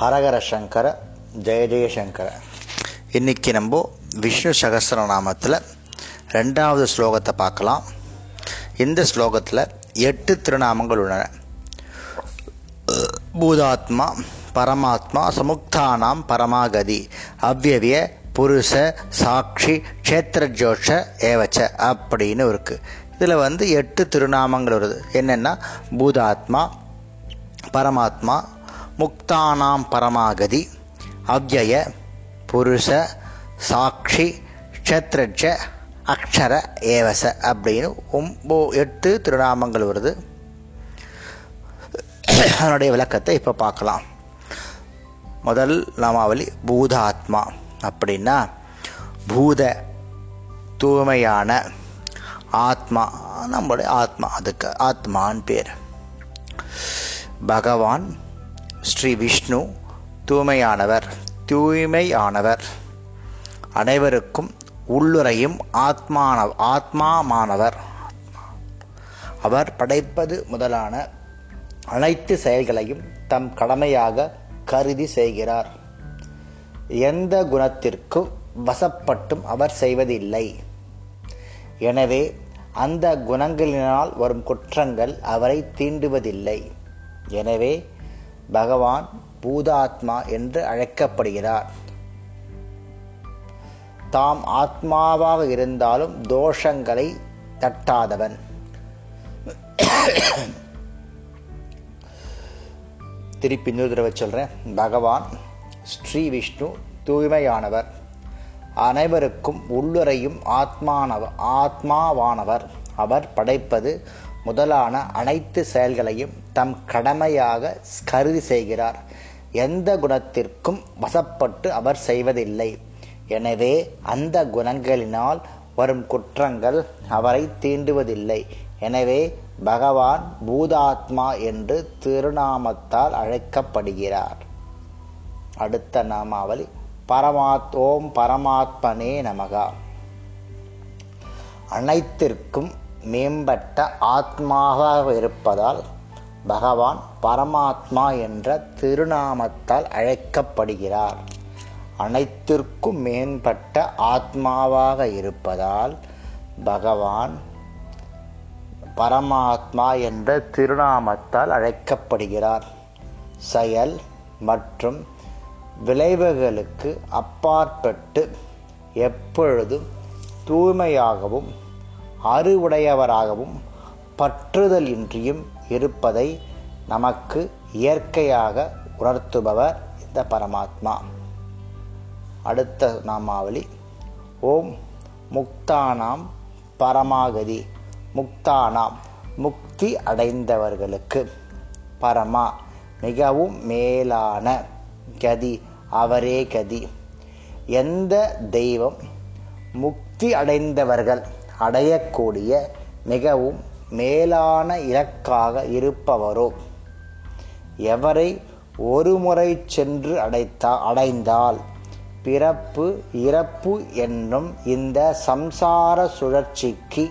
ஹரஹர சங்கர ஜெய ஜெயசங்கர இன்னைக்கு நம்ம விஷ்ணு சகஸ்ரநாமத்தில் ரெண்டாவது ஸ்லோகத்தை பார்க்கலாம். இந்த ஸ்லோகத்தில் எட்டு திருநாமங்கள் உள்ளன. பூதாத்மா பரமாத்மா சமுக்தானாம் பரமாகதி அவ்வவிய புருஷ சாட்சி க்ஷேத்திரஜோஷ ஏவச்ச அப்படின்னு இருக்குது இதில் வந்து எட்டு திருநாமங்கள் வருது. என்னென்னா பூதாத்மா பரமாத்மா முக்தானாம் பரமாகதி அவ்வய புருஷ சாட்சி க்ஷத்ரட்ச அக்ஷர ஏவச அப்படின்னு ஒம்போ எட்டு திருநாமங்கள் வருது. அதனுடைய விளக்கத்தை இப்போ பார்க்கலாம். முதல் நாமாவளி பூதாத்மா அப்படின்னா பூத தூய்மையான ஆத்மா நம்மளுடைய ஆத்மா அதுக்கு ஆத்மான்னு பேர். பகவான் ஸ்ரீ விஷ்ணு தூய்மையானவர் தூய்மையானவர். அனைவருக்கும் உள்ளுரையும் ஆத்மான ஆத்மாமானவர். அவர் படைப்பது முதலான அனைத்து செயல்களையும் தம் கடமையாக கருதி செய்கிறார். எந்த குணத்திற்கும் வசப்பட்டும் அவர் செய்வதில்லை. எனவே அந்த குணங்களினால் வரும் குற்றங்கள் அவரை தீண்டுவதில்லை. எனவே பகவான் பூதாத்மா என்று அழைக்கப்படுகிறார். தாம் ஆத்மாவாக இருந்தாலும் தோஷங்களை தட்டாதவன். திருப்பி இன்னொரு தடவை சொல்கிறேன் பகவான் ஸ்ரீ விஷ்ணு தூய்மையானவர். அனைவருக்கும் உள்ளுரையும் ஆத்மானவ ஆத்மாவானவர். அவர் படைப்பது முதலான அனைத்து செயல்களையும் தம் கடமையாக கருதி செய்கிறார். எந்த குணத்திற்கும் வசப்பட்டு அவர் செய்வதில்லை. எனவே அந்த குணங்களினால் வரும் குற்றங்கள் அவரை தீண்டுவதில்லை. எனவே பகவான் பூதாத்மா என்று திருநாமத்தால் அழைக்கப்படுகிறார். அடுத்த நாமாவளி பரமாத் ஓம் பரமாத்மனே நமகா. அனைத்திற்கும் மேம்பட்ட ஆத்மாவாக இருப்பதால் பகவான் பரமாத்மா என்ற திருநாமத்தால் அழைக்கப்படுகிறார். அனைத்திற்கும் மேம்பட்ட ஆத்மாவாக இருப்பதால் பகவான் பரமாத்மா என்ற திருநாமத்தால் அழைக்கப்படுகிறார். செயல் மற்றும் விளைவுகளுக்கு அப்பாற்பட்டு எப்பொழுதும் தூய்மையாகவும் அறிவுடையவராகவும் பற்றுதல் இன்றியும் இருப்பதை நமக்கு இயற்கையாக உணர்த்துபவர் இந்த பரமாத்மா. அடுத்த நாமாவளி. ஓம் முக்தானாம் பரமாகதி. முக்தானாம் முக்தி அடைந்தவர்களுக்கு. பரமா மிகவும் மேலான கதி அவரே கதி. எந்த தெய்வம் முக்தி அடைந்தவர்கள் அடையக்கூடிய மிகவும் மேலான இலக்காக இருப்பவரோ. எவரை ஒருமுறை சென்று அடைத்தா அடைந்தால் பிறப்பு இறப்பு என்னும் இந்த சம்சார சுழற்சிக்கு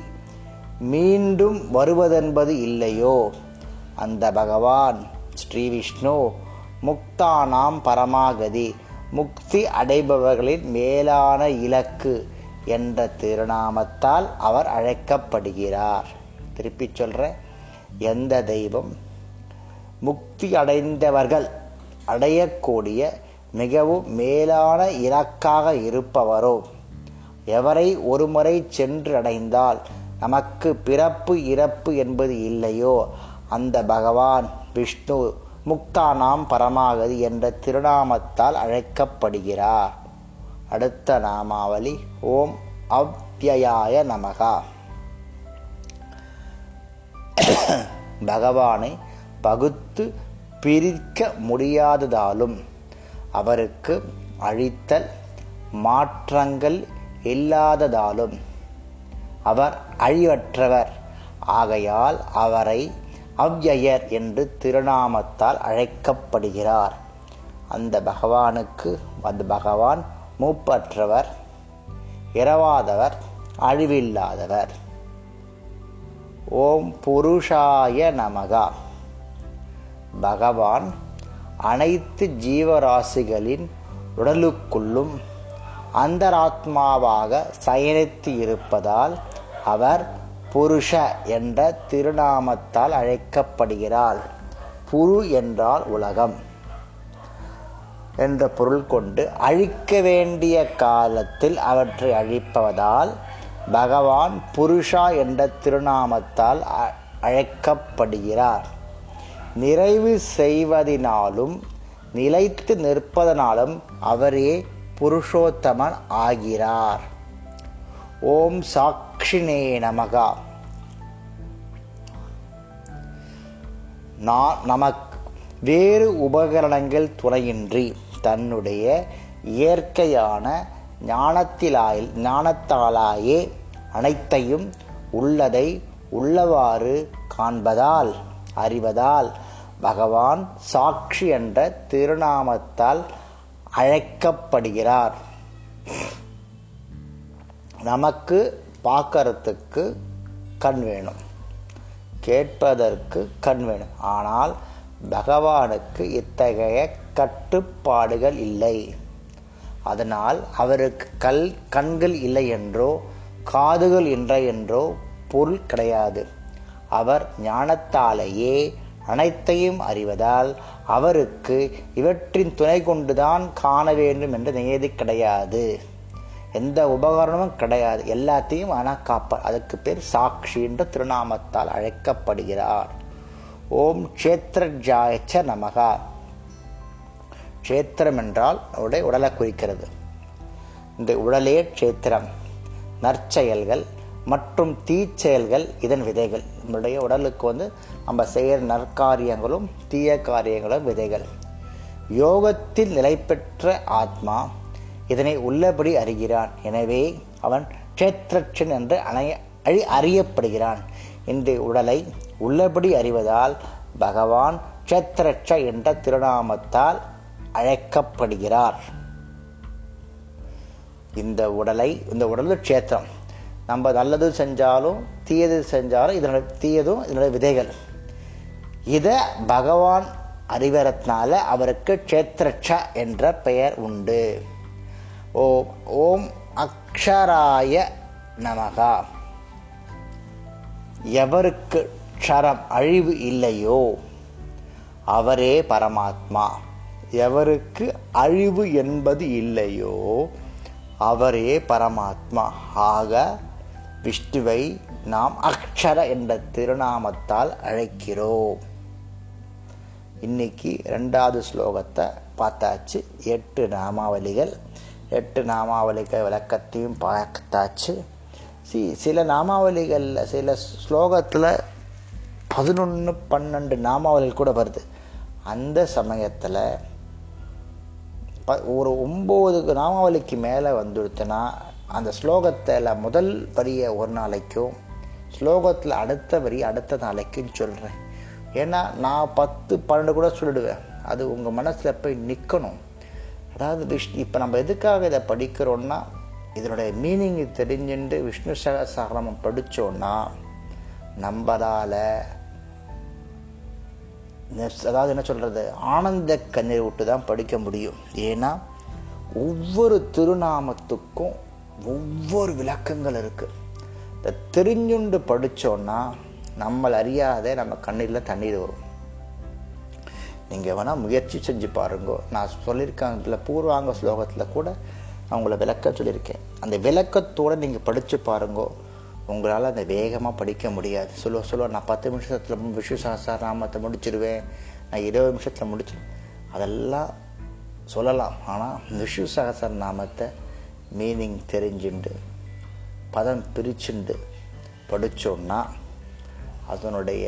மீண்டும் வருவதென்பது இல்லையோ? அந்த பகவான் ஸ்ரீ விஷ்ணு முக்தானாம் பரமாகதி முக்தி அடைபவர்களின் மேலான இலக்கு என்ற திருநாமத்தால் அவர் அழைக்கப்படுகிறார். திருப்பி சொல்கிற எந்த தெய்வம்? முக்தி அடைந்தவர்கள் அடையக்கூடிய மிகவும் மேலான இலக்காக இருப்பவரோ? எவரை ஒருமுறை சென்று அடைந்தால் நமக்கு பிறப்பு இறப்பு என்பது இல்லையோ? அந்த பகவான் விஷ்ணு முக்தானாம் பரமாகதி என்ற திருநாமத்தால் அழைக்கப்படுகிறார். அடுத்த நாமாவளி ஓம் அவ்யயாய நமகா. பகவானை பகுத்து பிரிக்க முடியாததாலும் அவருக்கு அழித்தல் மாற்றங்கள் இல்லாததாலும் அவர் அழிவற்றவர். ஆகையால் அவரை அவ்யயர் என்று திருநாமத்தால் அழைக்கப்படுகிறார். அந்த பகவானுக்கு அந்த பகவான் மூப்பற்றவர் இரவாதவர் அழிவில்லாதவர். ஓம் புருஷாய நமகா. பகவான் அனைத்து ஜீவராசிகளின் உடலுக்குள்ளும் அந்தராத்மாவாக சயனித்து இருப்பதால் அவர் புருஷ என்ற திருநாமத்தால் அழைக்கப்படுகிறார். புரு என்றால் உலகம் என்ற பொருள் கொண்டு அழிக்க வேண்டிய காலத்தில் அவற்றை அழிப்பதால் பகவான் புருஷா என்ற திருநாமத்தால் அழைக்கப்படுகிறார். நிறைவு செய்வதினாலும் நிலைத்து நிற்பதனாலும் அவரே புருஷோத்தமன் ஆகிறார். ஓம் சாட்சினே நமகா. நான் நமக்கு வேறு உபகரணங்கள் துணையின்றி தன்னுடைய இயற்கையான ஞானத்திலாய் ஞானத்தாலாயே அனைத்தையும் உள்ளதை உள்ளவாறு காண்பதால் அறிவதால் பகவான் சாட்சி என்ற திருநாமத்தால் அழைக்கப்படுகிறார். நமக்கு பார்க்கறதுக்கு கண் வேணும். கேட்பதற்கு கண் வேணும். ஆனால் பகவானுக்கு இத்தகைய கட்டுப்பாடுகள் இல்லை. அதனால் அவருக்கு கல் கண்கள் இல்லை என்றோ காதுகள் என்ற என்றோ பொருள் கிடையாது. அவர் ஞானத்தாலேயே அனைத்தையும் அறிவதால் அவருக்கு இவற்றின் துணை கொண்டுதான் காண வேண்டும் என்ற நியதி கிடையாது. எந்த உபகரணமும் கிடையாது. எல்லாத்தையும் ஆனால் காப்பார். அதுக்கு பேர் சாட்சி என்ற திருநாமத்தால் அழைக்கப்படுகிறார். ஓம் க்ஷேத்ரஜாயச்ச நமகா க்ஷேத்திரம் என்றால் அவருடைய உடலை குறிக்கிறது. இந்த உடலே க்ஷேத்திரம். நற்செயல்கள் மற்றும் தீச்செயல்கள் இதன் விதைகள். நம்முடைய உடலுக்கு வந்து நம்ம செய்கிற நற்காரியங்களும் தீய காரியங்களும் விதைகள். யோகத்தில் நிலை பெற்ற ஆத்மா இதனை உள்ளபடி அறிகிறான். எனவே அவன் க்ஷேத்ரட்சன் என்று அணைய அழி அறியப்படுகிறான். இந்த உடலை உள்ளபடி அறிவதால் பகவான் கேத்திரட்ச என்ற திருநாமத்தால் அழைக்கப்படுகிறார். இந்த உடலை இந்த உடல் க்ஷேத்திரம். நம்ம நல்லது செஞ்சாலும் தீயது செஞ்சாலும் இதனுடைய தீயதும் இதனுடைய விதைகள். இதை பகவான் அறிவரத்தினால அவருக்கு க்ஷேத்ரட்ச என்ற பெயர் உண்டு. ஓம் ஓம் அக்ஷராய நமகா. எவருக்கு க்ஷரம் அழிவு இல்லையோ அவரே பரமாத்மா. எவருக்கு அழிவு என்பது இல்லையோ அவரே பரமாத்மா. ஆக விஷ்ணுவை நாம் அக்ஷர என்ற திருநாமத்தால் அழைக்கிறோம். இன்னைக்கு ரெண்டாவது ஸ்லோகத்தை பார்த்தாச்சு. எட்டு நாமாவளிகள். எட்டு நாமாவளிகள் விளக்கத்தையும் பார்த்தாச்சு. சி சில நாமாவளிகளில் சில ஸ்லோகத்தில் பதினொன்று பன்னெண்டு நாமாவளிகள் கூட வருது. அந்த சமயத்தில் ப ஒரு ஒம்பது நாமாவளிக்கு மேலே வந்துடுத்துனா அந்த ஸ்லோகத்தில் முதல் வரியை ஒரு நாளைக்கும் ஸ்லோகத்தில் அடுத்த வரி அடுத்த நாளைக்கும் சொல்கிறேன் ஏன்னா நான் பத்து பன்னெண்டு கூட சொல்லிடுவேன். அது உங்கள் மனசில் போய் நிற்கணும் அதாவது விஷ்ணு இப்போ நம்ம எதுக்காக இதை படிக்கிறோன்னா இதனுடைய மீனிங் தெரிஞ்சுட்டு விஷ்ணு சகசகரமம் படித்தோன்னா நம்மளால் அதாவது என்ன சொல்கிறது ஆனந்த கண்ணீர் விட்டு தான் படிக்க முடியும். ஏன்னா ஒவ்வொரு திருநாமத்துக்கும் ஒவ்வொரு விளக்கங்கள் இருக்குது இந்த தெரிஞ்சுண்டு படித்தோன்னா நம்மளை அறியாத நம்ம கண்ணீரில் தண்ணீர் வரும். நீங்கள் வேணால் முயற்சி செஞ்சு பாருங்க. நான் சொல்லியிருக்கேன் இதில் பூர்வாங்க ஸ்லோகத்தில் கூட நான் உங்களை விளக்க சொல்லியிருக்கேன். அந்த விளக்கத்தோடு நீங்கள் படித்து பாருங்கோ. உங்களால் அந்த வேகமாக படிக்க முடியாது. சொல்லுவ சொல்லுவ நான் பத்து நிமிஷத்தில் விஷ்ணு சகசாரநாமத்தை முடிச்சிடுவேன் நான் இருபது நிமிஷத்தில் முடிச்சு அதெல்லாம் சொல்லலாம். ஆனால் விஷ்ணு சகசர நாமத்தை மீனிங் தெரிஞ்சுண்டு பதம் பிரிச்சுண்டு படித்தோன்னா அதனுடைய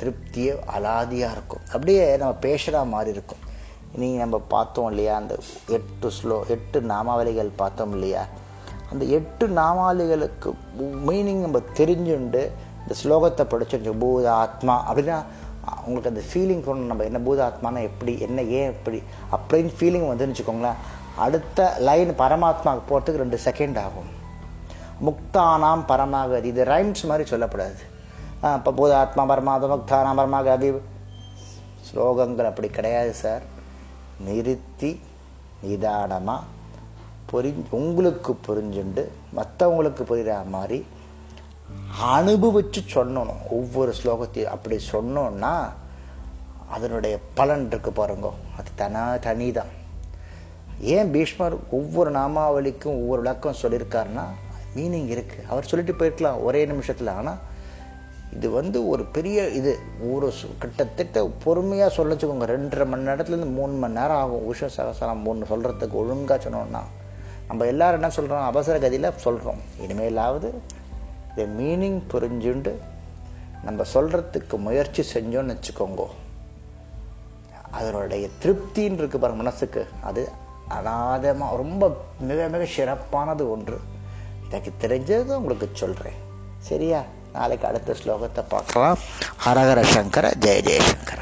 திருப்தியே அலாதியாக இருக்கும். அப்படியே நம்ம பேசுகிற மாதிரி இருக்கும். நீங்கள் நம்ம பார்த்தோம் இல்லையா? அந்த எட்டு ஸ்லோ எட்டு நாமாவளிகள் பார்த்தோம் இல்லையா? அந்த எட்டு நாமாலிகளுக்கு மீனிங் நம்ம தெரிஞ்சுண்டு இந்த ஸ்லோகத்தை படிச்சு பூத ஆத்மா அப்படின்னா உங்களுக்கு அந்த ஃபீலிங் தோணும். நம்ம என்ன பூத ஆத்மானா எப்படி என்ன ஏன் எப்படி அப்படின்னு ஃபீலிங் வந்துன்னு வச்சுக்கோங்களேன். அடுத்த லைன் பரமாத்மாவுக்கு போகிறதுக்கு ரெண்டு செகண்ட் ஆகும். முக்தானாம் பரமாகதி. இது ரைம்ஸ் மாதிரி சொல்லப்படாது. இப்போ பூத ஆத்மா பரமாத்மா முக்தானாம் பரமாகதி. ஸ்லோகங்கள் அப்படி கிடையாது சார் நிறுத்தி நிதானமாக புரி உங்களுக்கு புரிஞ்சுண்டு மற்றவங்களுக்கு புரிகிற மாதிரி அனுபவித்து சொல்லணும். ஒவ்வொரு ஸ்லோகத்தையும் அப்படி சொன்னோன்னா அதனுடைய பலன் இருக்கு பாருங்க. அது தனா தனி தான் ஏன் பீஷ்மர் ஒவ்வொரு நாமாவளிக்கும் ஒவ்வொரு விளக்கம் சொல்லியிருக்காருன்னா மீனிங் இருக்குது அவர் சொல்லிட்டு போயிருக்கலாம் ஒரே நிமிஷத்தில். ஆனால் இது வந்து ஒரு பெரிய இது. ஒரு கிட்டத்தட்ட பொறுமையாக சொல்ல வச்சுக்கோங்க ரெண்டரை மணி நேரத்துலேருந்து மூணு மணி நேரம் ஆகும். உஷ சகசரம் மூணு சொல்கிறதுக்கு ஒழுங்காக சொன்னோன்னா நம்ம எல்லாரும் என்ன சொல்கிறோம் அவசர கதியில் சொல்கிறோம் இனிமேலாவது இதை மீனிங் புரிஞ்சுண்டு நம்ம சொல்கிறதுக்கு முயற்சி செஞ்சோன்னு வச்சுக்கோங்க. அதனுடைய திருப்தின்னு இருக்கு பாருங்க மனசுக்கு. அது அனாதமாக ரொம்ப மிக மிக சிறப்பானது ஒன்று. எனக்கு தெரிஞ்சது உங்களுக்கு சொல்கிறேன் சரியா? நாளைக்கு அடுத்த ஸ்லோகத்தை பார்க்கலாம். ஹரஹர சங்கர ஜெய ஜெயசங்கர